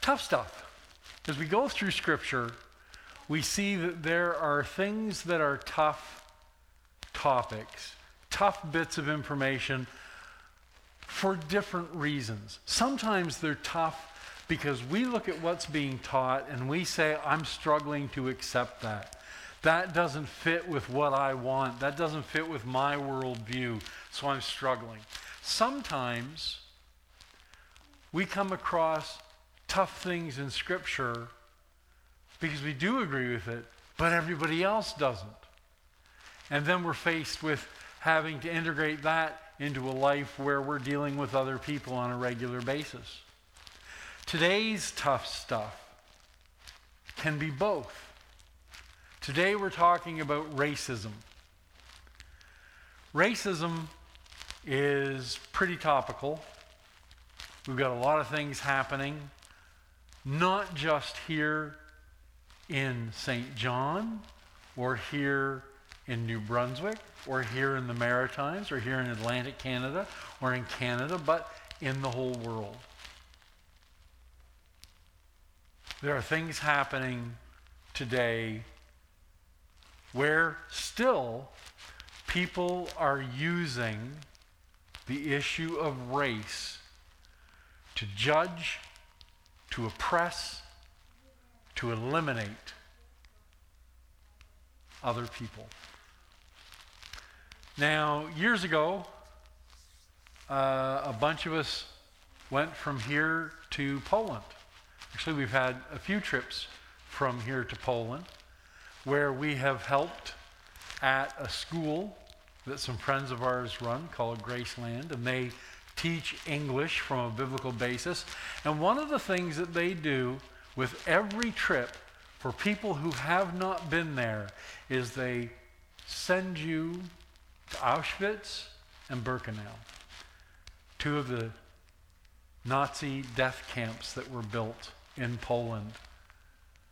tough stuff. As we go through Scripture, we see that there are things that are tough topics, tough bits of information for different reasons. Sometimes they're tough because we look at what's being taught and we say, I'm struggling to accept that. That doesn't fit with what I want. That doesn't fit with my worldview, so I'm struggling. Sometimes we come across tough things in Scripture because we do agree with it, but everybody else doesn't. And then we're faced with having to integrate that into a life where we're dealing with other people on a regular basis. Today's tough stuff can be both. Today we're talking about racism. Racism is pretty topical. We've got a lot of things happening, not just here in Saint John or here in New Brunswick or here in the Maritimes or here in Atlantic Canada or in Canada, but in the whole world. There are things happening today where still people are using the issue of race to judge, to oppress, to eliminate other people. Now, years ago, uh, a bunch of us went from here to Poland. Actually, we've had a few trips from here to Poland where we have helped at a school that some friends of ours run called Graceland, and they teach English from a biblical basis. And one of the things that they do with every trip for people who have not been there is they send you to Auschwitz and Birkenau, two of the Nazi death camps that were built in Poland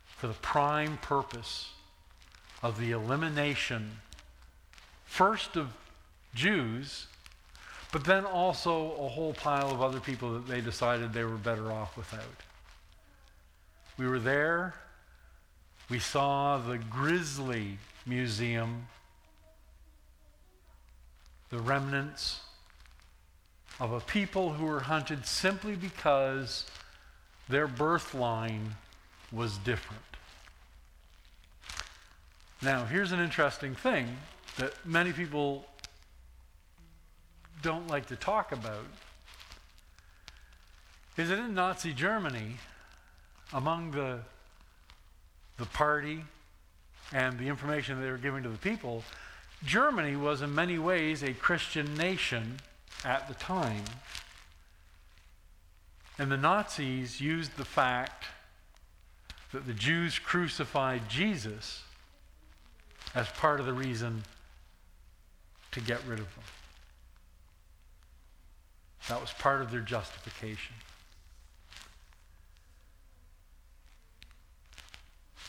for the prime purpose of the elimination, first of Jews, but then also a whole pile of other people that they decided they were better off without. We were there. We saw the Grisly Museum, the remnants of a people who were hunted simply because their birth line was different. Now, here's an interesting thing that many people don't like to talk about is that in Nazi Germany, among the, the party and the information they were giving to the people, Germany was in many ways a Christian nation at the time. And the Nazis used the fact that the Jews crucified Jesus as part of the reason to get rid of them. That was part of their justification.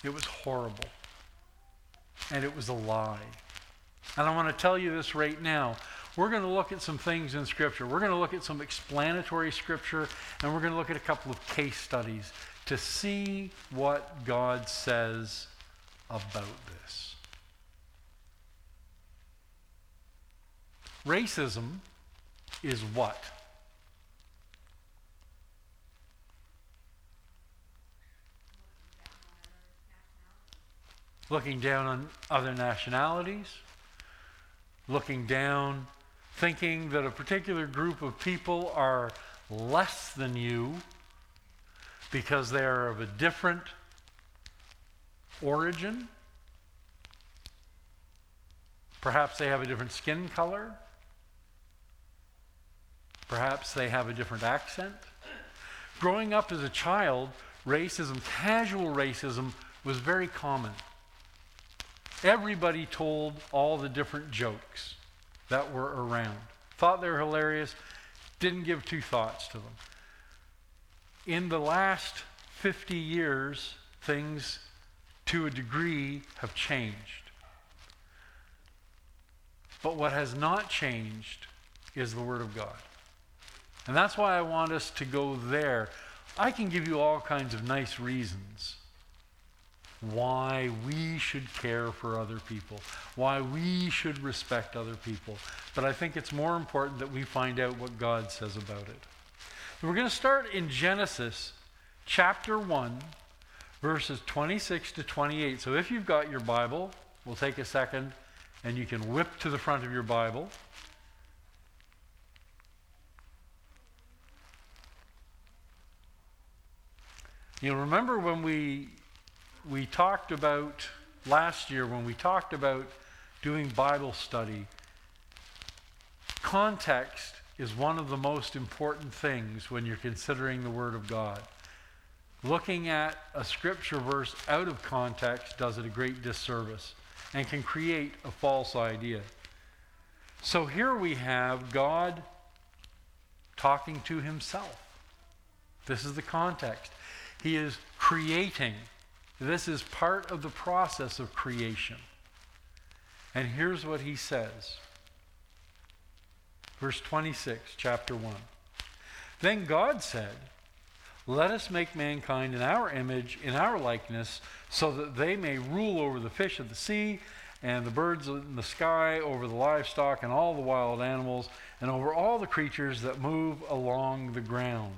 It was horrible. And it was a lie. And I want to tell you this right now. We're going to look at some things in Scripture. We're going to look at some explanatory Scripture, and we're going to look at a couple of case studies to see what God says about this. Racism is what? Looking down on other nationalities, looking down, thinking that a particular group of people are less than you because they are of a different origin. Perhaps they have a different skin color. Perhaps they have a different accent. Growing up as a child, racism, casual racism, was very common. Everybody told all the different jokes that were around. Thought they were hilarious, didn't give two thoughts to them. In the last 50 years, things to a degree have changed. But what has not changed is the Word of God. And that's why I want us to go there. I can give you all kinds of nice reasons why we should care for other people, why we should respect other people. But I think it's more important that we find out what God says about it. We're going to start in Genesis chapter 1, verses 26 to 28. So if you've got your Bible, we'll take a second and you can whip to the front of your Bible. You remember when we we talked about last year when we talked about doing Bible study, context is one of the most important things when you're considering the Word of God. Looking at a scripture verse out of context does it a great disservice and can create a false idea. So here we have God talking to himself. This is the context. He is creating this is part of the process of creation. And here's what he says. Verse 26, chapter 1. Then God said, Let us make mankind in our image, in our likeness, so that they may rule over the fish of the sea and the birds in the sky, over the livestock and all the wild animals, and over all the creatures that move along the ground.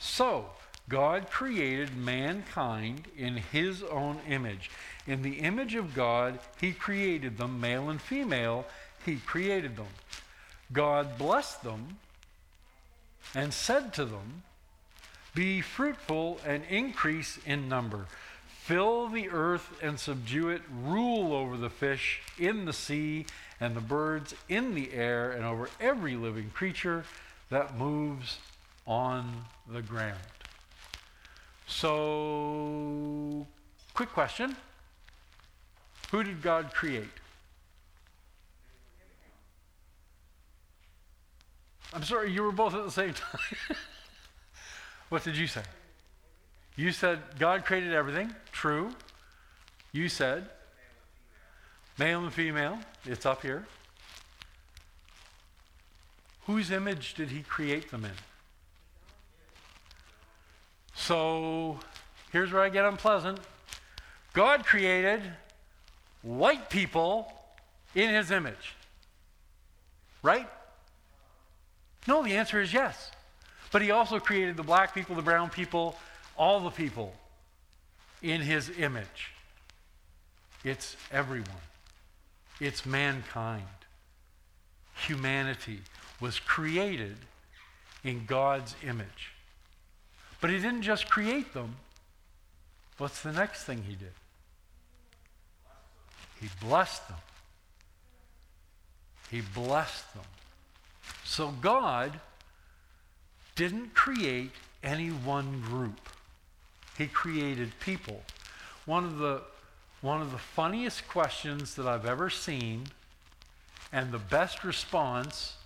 So, God created mankind in his own image. In the image of God, he created them, male and female, he created them. God blessed them and said to them, Be fruitful and increase in number. Fill the earth and subdue it. Rule over the fish in the sea and the birds in the air and over every living creature that moves on the ground. So, quick question Who did God create? I'm sorry, you were both at the same time. what did you say? You said God created everything. True. You said male and female. It's up here. Whose image did he create them in? So here's where I get unpleasant. God created white people in his image. Right? No, the answer is yes. But he also created the black people, the brown people, all the people in his image. It's everyone, it's mankind. Humanity was created in God's image. But he didn't just create them. What's the next thing he did? He blessed them. He blessed them. So God didn't create any one group. He created people. One of the one of the funniest questions that I've ever seen and the best response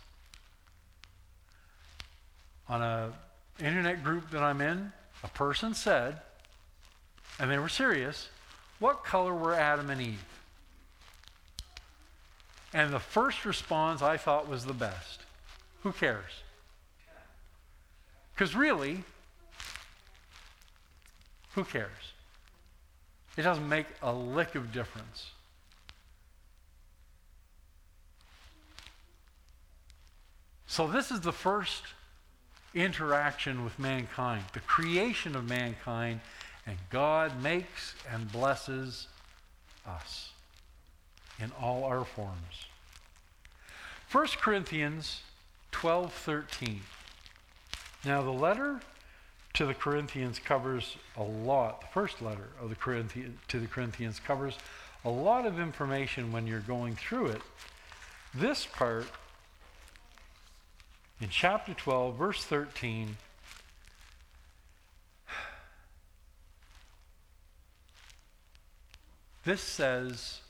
on a internet group that I'm in, a person said, and they were serious, what color were Adam and Eve? And the first response I thought was the best. Who cares? Because really, who cares? It doesn't make a lick of difference. So, this is the first interaction with mankind, the creation of mankind, and God makes and blesses us in all our forms. 1 Corinthians 12:13. Now the letter to the Corinthians covers a lot. The first letter of the Corinthians to the Corinthians covers a lot of information when you're going through it. This part in chapter 12, verse 13, this says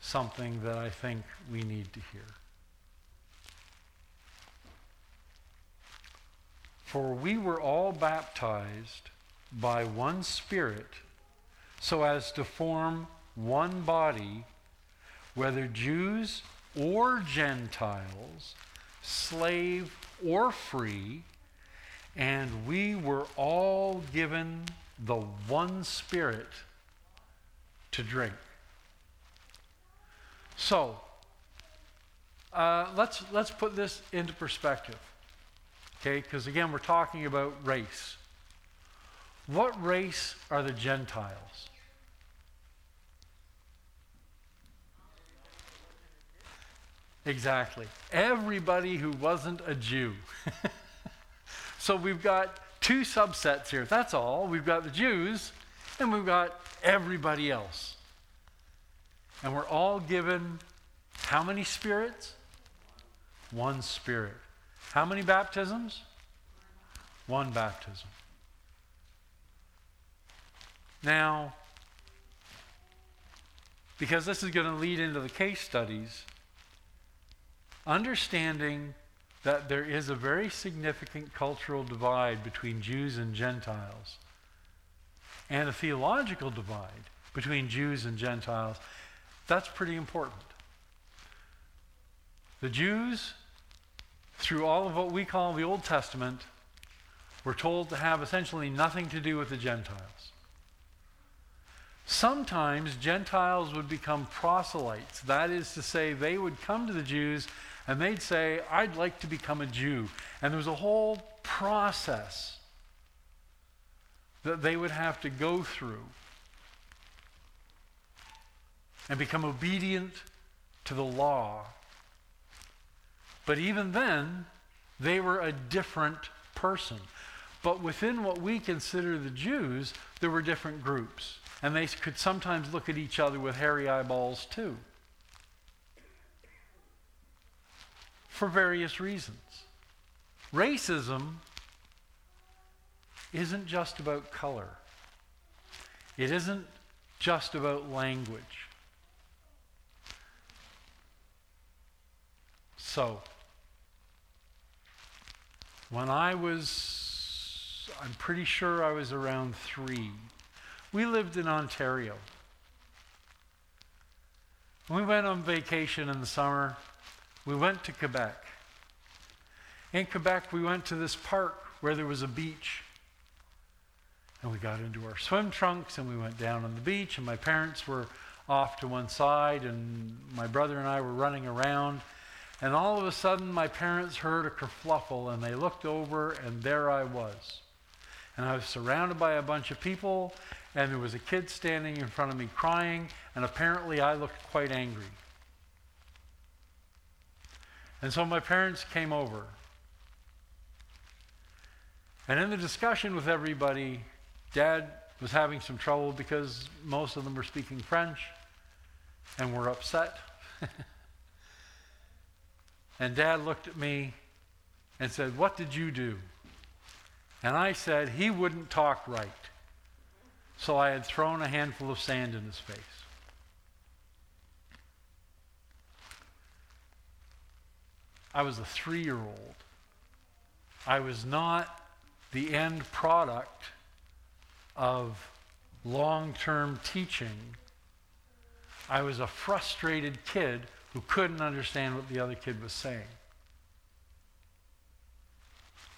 something that I think we need to hear. For we were all baptized by one Spirit so as to form one body, whether Jews or Gentiles slave or free, and we were all given the one Spirit to drink. So, uh, let's, let's put this into perspective. Okay, because again, we're talking about race. What race are the Gentiles? Exactly. Everybody who wasn't a Jew. so we've got two subsets here. That's all. We've got the Jews and we've got everybody else. And we're all given how many spirits? One spirit. How many baptisms? One baptism. Now, because this is going to lead into the case studies, understanding that there is a very significant cultural divide between Jews and Gentiles, and a theological divide between Jews and Gentiles, that's pretty important. The Jews, through all of what we call the Old Testament, were told to have essentially nothing to do with the Gentiles. Sometimes Gentiles would become proselytes. That is to say, they would come to the Jews and they'd say, I'd like to become a Jew. And there was a whole process that they would have to go through and become obedient to the law. But even then, they were a different person. But within what we consider the Jews, there were different groups. And they could sometimes look at each other with hairy eyeballs too. For various reasons. Racism isn't just about color. It isn't just about language. So, when I was, I'm pretty sure I was around three, we lived in Ontario. we went on vacation in the summer, we went to Quebec. In Quebec, we went to this park where there was a beach. And we got into our swim trunks and we went down on the beach, and my parents were off to one side, and my brother and I were running around. And all of a sudden, my parents heard a kerfluffle, and they looked over, and there I was. And I was surrounded by a bunch of people, and there was a kid standing in front of me crying, and apparently I looked quite angry. And so my parents came over. And in the discussion with everybody, Dad was having some trouble because most of them were speaking French and were upset. and Dad looked at me and said, What did you do? And I said, He wouldn't talk right. So I had thrown a handful of sand in his face. I was a three year old. I was not the end product of long term teaching. I was a frustrated kid who couldn't understand what the other kid was saying.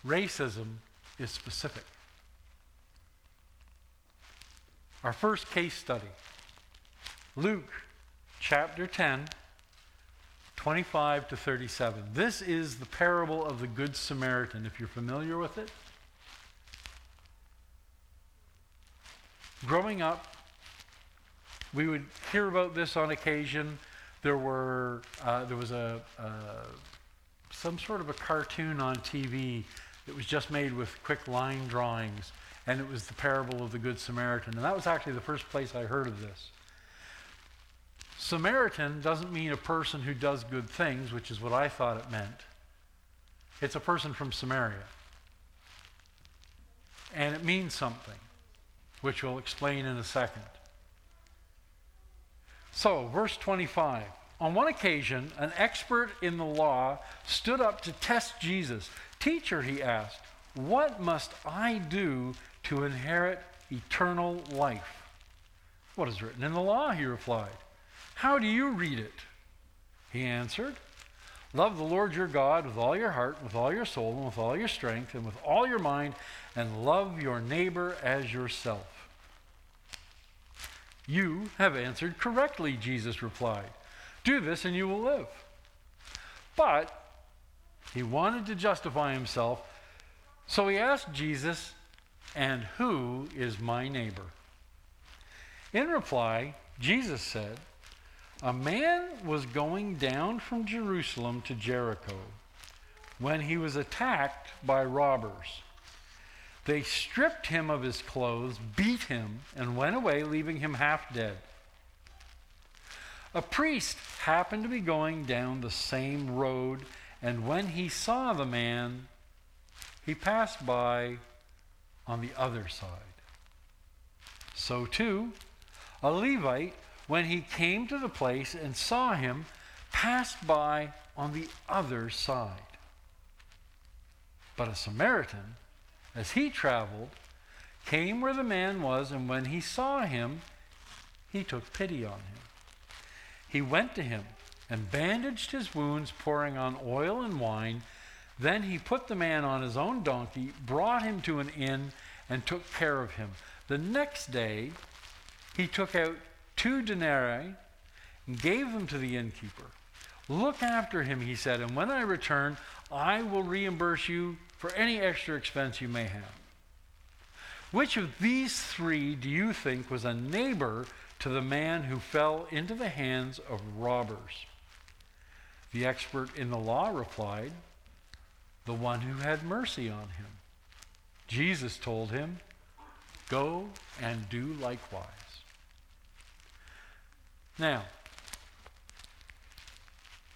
Racism is specific. Our first case study Luke chapter 10, 25 to 37. This is the parable of the Good Samaritan, if you're familiar with it. Growing up, we would hear about this on occasion. There were uh, there was a uh, some sort of a cartoon on TV that was just made with quick line drawings, and it was the parable of the Good Samaritan. And that was actually the first place I heard of this. Samaritan doesn't mean a person who does good things, which is what I thought it meant. It's a person from Samaria. And it means something, which we'll explain in a second. So, verse 25. On one occasion, an expert in the law stood up to test Jesus. Teacher, he asked, what must I do to inherit eternal life? What is written in the law? He replied. How do you read it? He answered, Love the Lord your God with all your heart, with all your soul, and with all your strength, and with all your mind, and love your neighbor as yourself. You have answered correctly, Jesus replied. Do this and you will live. But he wanted to justify himself, so he asked Jesus, And who is my neighbor? In reply, Jesus said, A man was going down from Jerusalem to Jericho when he was attacked by robbers. They stripped him of his clothes, beat him, and went away, leaving him half dead. A priest happened to be going down the same road, and when he saw the man, he passed by on the other side. So, too, a Levite, when he came to the place and saw him, passed by on the other side. But a Samaritan, as he traveled, came where the man was, and when he saw him, he took pity on him. He went to him and bandaged his wounds, pouring on oil and wine. Then he put the man on his own donkey, brought him to an inn, and took care of him. The next day, he took out two denarii and gave them to the innkeeper. Look after him, he said, and when I return, I will reimburse you for any extra expense you may have. Which of these three do you think was a neighbor to the man who fell into the hands of robbers? The expert in the law replied, The one who had mercy on him. Jesus told him, Go and do likewise. Now,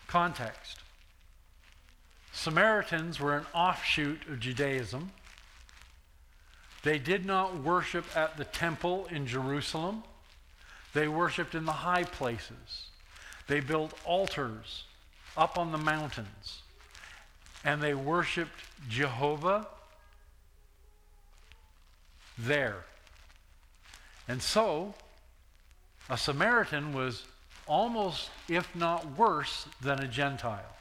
context. Samaritans were an offshoot of Judaism. They did not worship at the temple in Jerusalem. They worshiped in the high places. They built altars up on the mountains. And they worshiped Jehovah there. And so, a Samaritan was almost, if not worse, than a Gentile.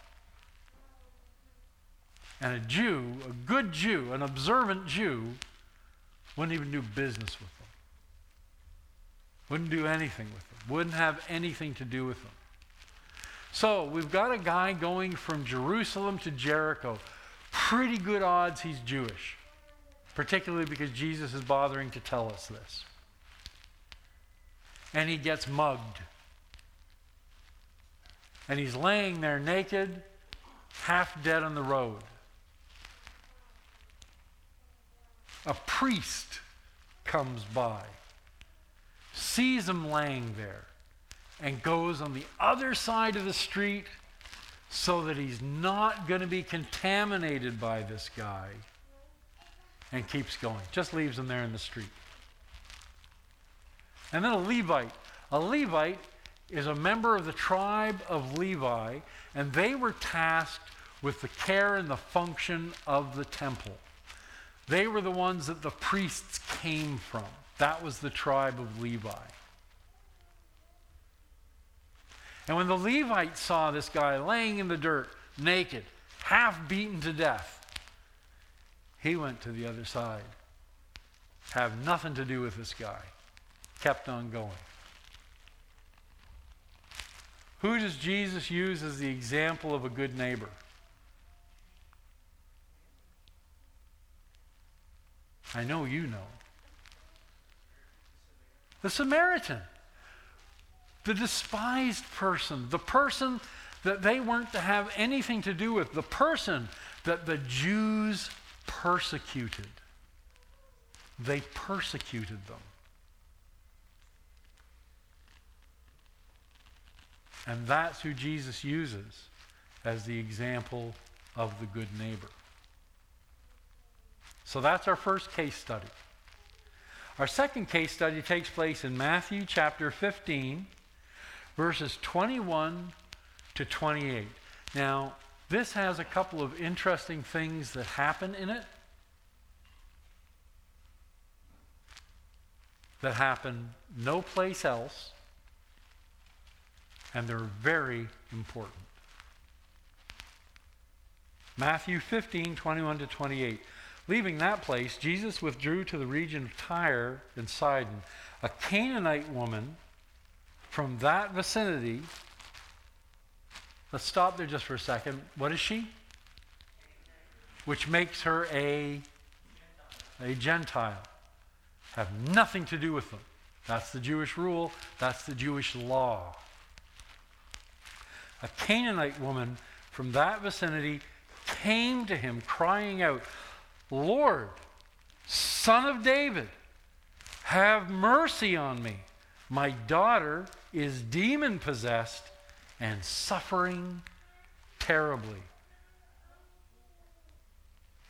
And a Jew, a good Jew, an observant Jew, wouldn't even do business with them. Wouldn't do anything with them. Wouldn't have anything to do with them. So we've got a guy going from Jerusalem to Jericho. Pretty good odds he's Jewish, particularly because Jesus is bothering to tell us this. And he gets mugged. And he's laying there naked, half dead on the road. A priest comes by, sees him laying there, and goes on the other side of the street so that he's not going to be contaminated by this guy and keeps going. Just leaves him there in the street. And then a Levite. A Levite is a member of the tribe of Levi, and they were tasked with the care and the function of the temple. They were the ones that the priests came from. That was the tribe of Levi. And when the Levites saw this guy laying in the dirt, naked, half beaten to death, he went to the other side. Have nothing to do with this guy. Kept on going. Who does Jesus use as the example of a good neighbor? I know you know. The Samaritan the despised person, the person that they weren't to have anything to do with, the person that the Jews persecuted. They persecuted them. And that's who Jesus uses as the example of the good neighbor. So that's our first case study. Our second case study takes place in Matthew chapter 15 verses 21 to 28. Now, this has a couple of interesting things that happen in it that happen no place else, and they're very important. Matthew 15, 21 to 28. Leaving that place, Jesus withdrew to the region of Tyre and Sidon. A Canaanite woman from that vicinity. Let's stop there just for a second. What is she? Which makes her a, a Gentile. Have nothing to do with them. That's the Jewish rule, that's the Jewish law. A Canaanite woman from that vicinity came to him crying out, Lord, son of David, have mercy on me. My daughter is demon possessed and suffering terribly.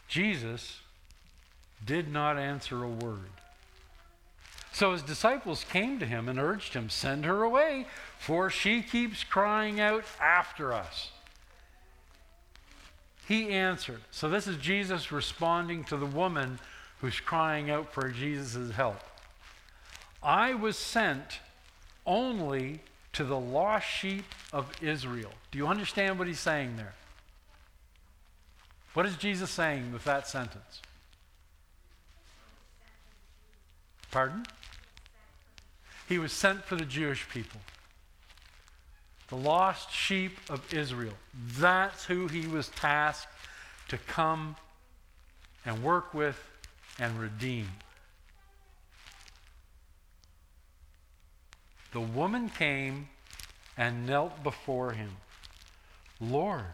Jesus did not answer a word. So his disciples came to him and urged him, Send her away, for she keeps crying out after us. He answered. So this is Jesus responding to the woman who's crying out for Jesus' help. I was sent only to the lost sheep of Israel. Do you understand what he's saying there? What is Jesus saying with that sentence? Pardon? He was sent for the Jewish people. The lost sheep of Israel. That's who he was tasked to come and work with and redeem. The woman came and knelt before him. Lord,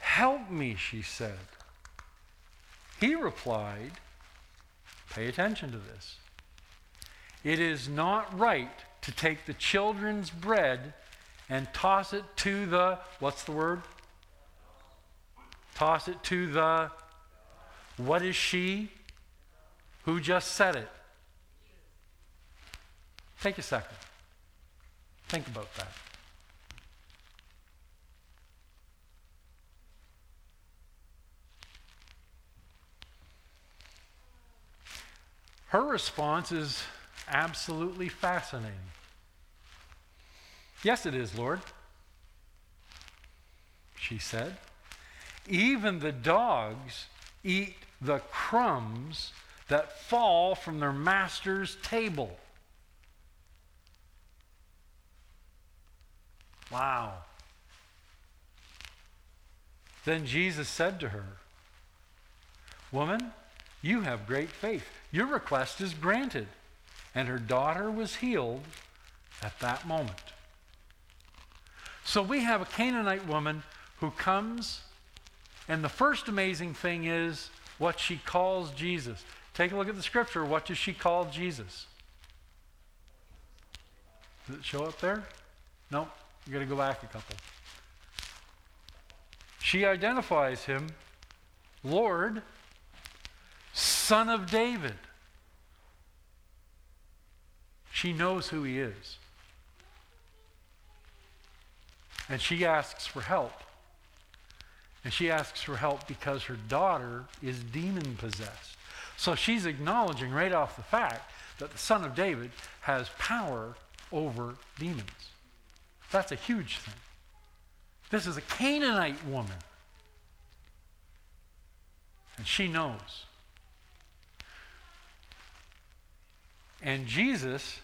help me, she said. He replied, Pay attention to this. It is not right to take the children's bread and toss it to the, what's the word? Toss it to the, what is she? Who just said it? Take a second. Think about that. Her response is absolutely fascinating. Yes, it is, Lord, she said. Even the dogs eat the crumbs that fall from their master's table. Wow. Then Jesus said to her, Woman, you have great faith. Your request is granted. And her daughter was healed at that moment. So we have a Canaanite woman who comes, and the first amazing thing is what she calls Jesus. Take a look at the scripture. What does she call Jesus? Does it show up there? Nope. You got to go back a couple. She identifies him, Lord, Son of David. She knows who he is. And she asks for help. And she asks for help because her daughter is demon possessed. So she's acknowledging right off the fact that the Son of David has power over demons. That's a huge thing. This is a Canaanite woman. And she knows. And Jesus,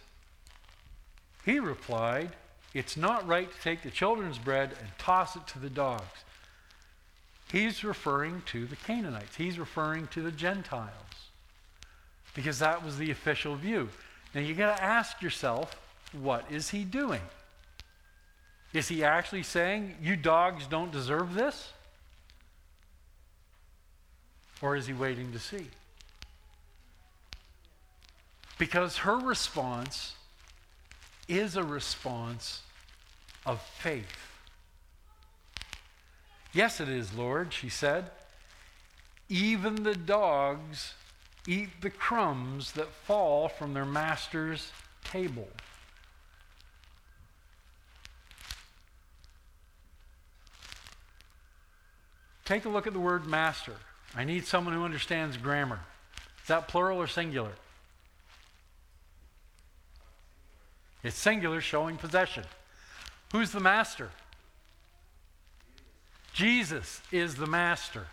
he replied, It's not right to take the children's bread and toss it to the dogs. He's referring to the Canaanites, he's referring to the Gentiles. Because that was the official view. Now you got to ask yourself, what is he doing? Is he actually saying, you dogs don't deserve this? Or is he waiting to see? Because her response is a response of faith. Yes, it is, Lord, she said. Even the dogs eat the crumbs that fall from their master's table. Take a look at the word master. I need someone who understands grammar. Is that plural or singular? It's singular, showing possession. Who's the master? Jesus is the master.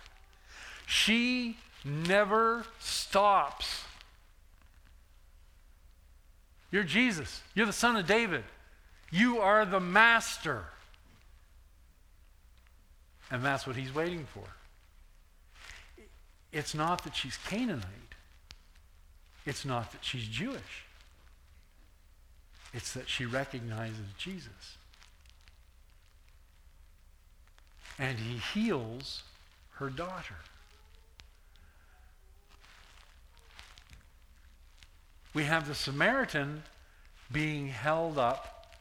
She never stops. You're Jesus. You're the son of David. You are the master. And that's what he's waiting for. It's not that she's Canaanite. It's not that she's Jewish. It's that she recognizes Jesus. And he heals her daughter. We have the Samaritan being held up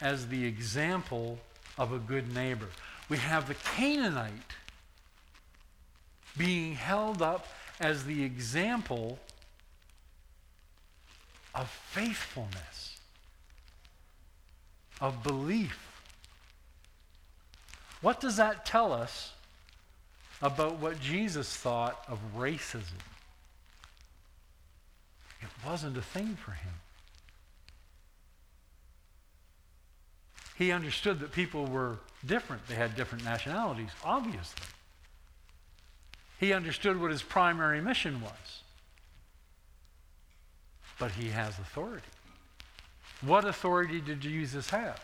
as the example of a good neighbor. We have the Canaanite being held up as the example of faithfulness, of belief. What does that tell us about what Jesus thought of racism? It wasn't a thing for him. He understood that people were different. They had different nationalities, obviously. He understood what his primary mission was. But he has authority. What authority did Jesus have?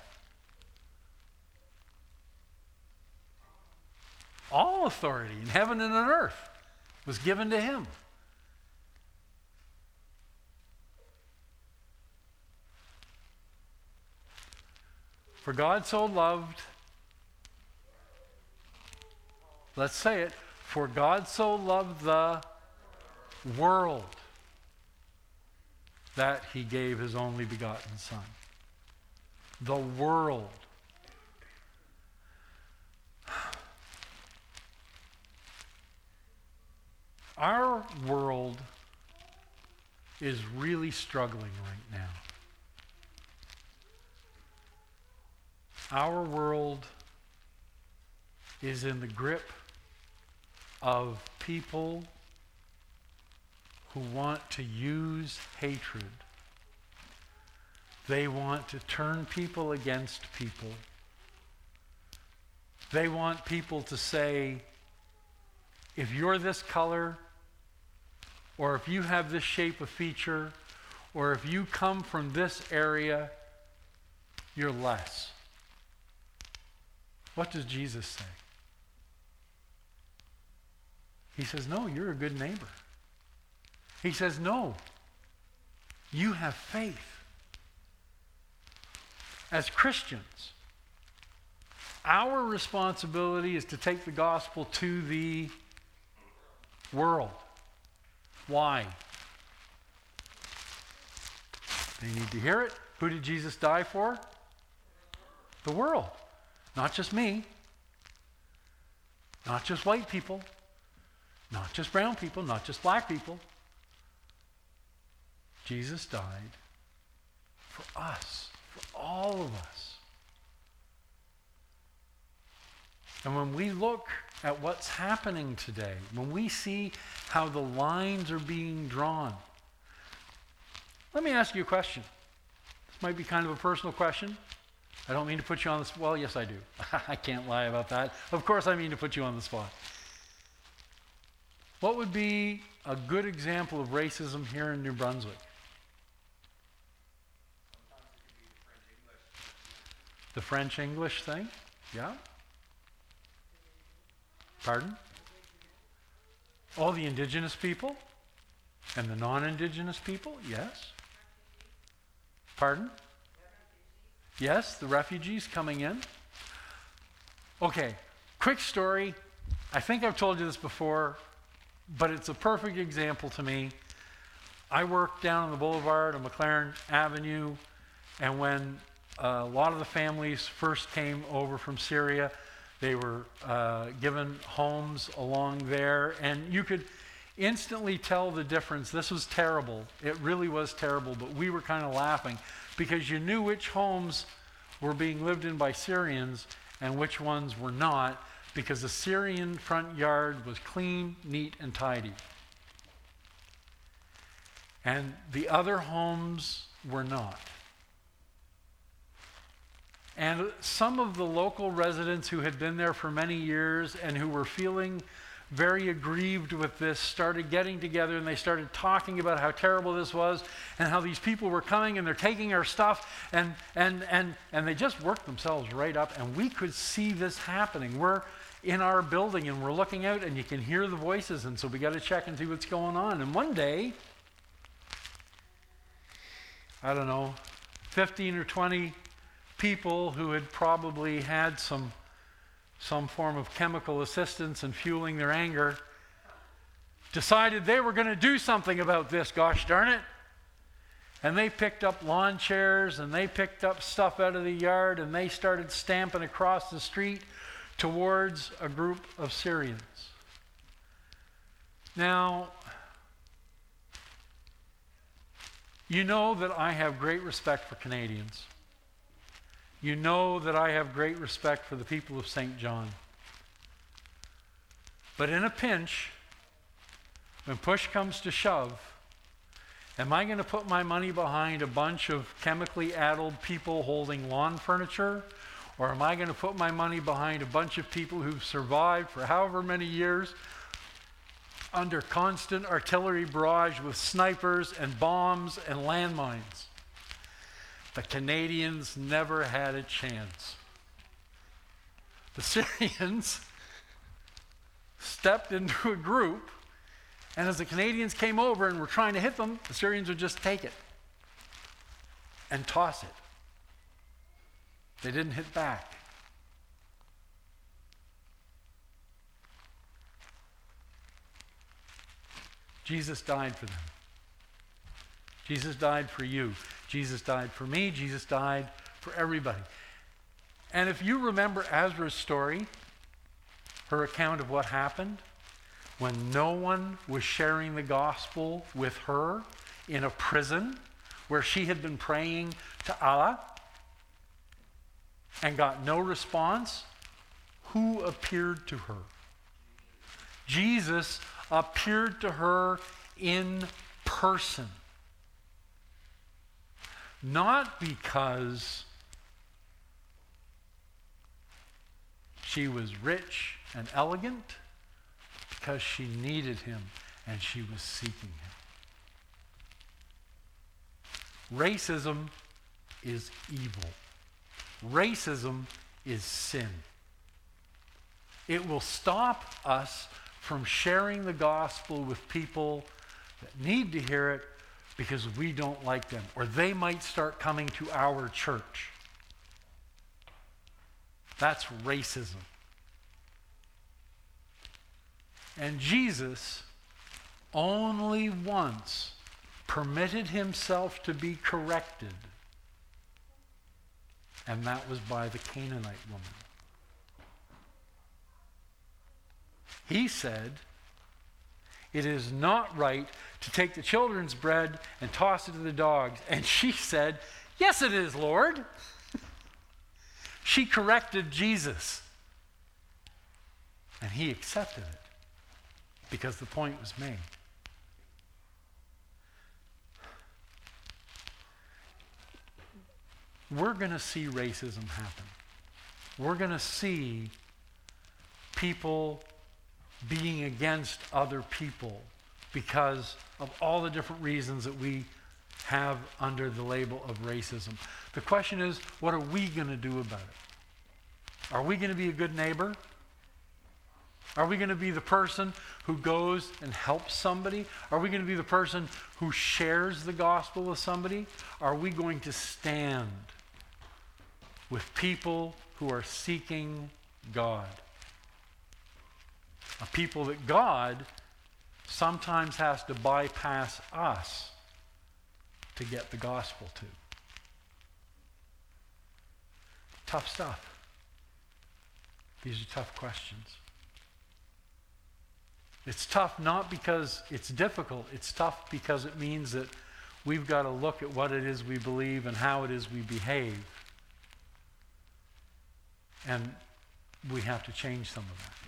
All authority in heaven and on earth was given to him. For God so loved, let's say it, for God so loved the world that he gave his only begotten Son. The world. Our world is really struggling right now. Our world is in the grip of people who want to use hatred. They want to turn people against people. They want people to say, if you're this color, or if you have this shape of feature, or if you come from this area, you're less. What does Jesus say? He says, No, you're a good neighbor. He says, No, you have faith. As Christians, our responsibility is to take the gospel to the world. Why? They need to hear it. Who did Jesus die for? The world. Not just me, not just white people, not just brown people, not just black people. Jesus died for us, for all of us. And when we look at what's happening today, when we see how the lines are being drawn, let me ask you a question. This might be kind of a personal question. I don't mean to put you on the spot. Well, yes, I do. I can't lie about that. Of course, I mean to put you on the spot. What would be a good example of racism here in New Brunswick? The French English thing? Yeah? Pardon? All the indigenous people? And the non indigenous people? Yes? Pardon? Yes, the refugees coming in. Okay, quick story. I think I've told you this before, but it's a perfect example to me. I worked down on the boulevard on McLaren Avenue, and when a lot of the families first came over from Syria, they were uh, given homes along there, and you could instantly tell the difference. This was terrible. It really was terrible, but we were kind of laughing because you knew which homes were being lived in by Syrians and which ones were not because the Syrian front yard was clean, neat, and tidy. And the other homes were not. And some of the local residents who had been there for many years and who were feeling very aggrieved with this started getting together and they started talking about how terrible this was and how these people were coming and they're taking our stuff. And and and and they just worked themselves right up. And we could see this happening. We're in our building and we're looking out and you can hear the voices. And so we got to check and see what's going on. And one day i don't know 15 or 20 people who had probably had some some form of chemical assistance and fueling their anger, decided they were going to do something about this, gosh darn it. And they picked up lawn chairs and they picked up stuff out of the yard and they started stamping across the street towards a group of Syrians. Now, you know that I have great respect for Canadians you know that I have great respect for the people of Saint John. But in a pinch, when push comes to shove, am I going to put my money behind a bunch of chemically addled people holding lawn furniture? Or am I going to put my money behind a bunch of people who've survived for however many years under constant artillery barrage with snipers and bombs and landmines? The Canadians never had a chance. The Syrians stepped into a group, and as the Canadians came over and were trying to hit them, the Syrians would just take it and toss it. They didn't hit back. Jesus died for them. Jesus died for you. Jesus died for me. Jesus died for everybody. And if you remember Azra's story, her account of what happened, when no one was sharing the gospel with her in a prison where she had been praying to Allah and got no response, who appeared to her? Jesus appeared to her in person. Not because she was rich and elegant, because she needed him and she was seeking him. Racism is evil. Racism is sin. It will stop us from sharing the gospel with people that need to hear it because we don't like them, or they might start coming to our church. That's racism. And Jesus only once permitted himself to be corrected, and that was by the Canaanite woman. He said, It is not right to take the children's bread and toss it to the dogs. And she said, Yes, it is, Lord. she corrected Jesus. And he accepted it because the point was made. We're going to see racism happen. We're going to see people being against other people because of all the different reasons that we have under the label of racism. The question is, what are we going to do about it? Are we going to be a good neighbor? Are we going to be the person who goes and helps somebody? Are we going to be the person who shares the gospel with somebody? Are we going to stand with people who are seeking God? A people that God sometimes has to bypass us to get the gospel to. Tough stuff. These are tough questions. It's tough not because it's difficult, it's tough because it means that we've got to look at what it is we believe and how it is we behave. And we have to change some of that.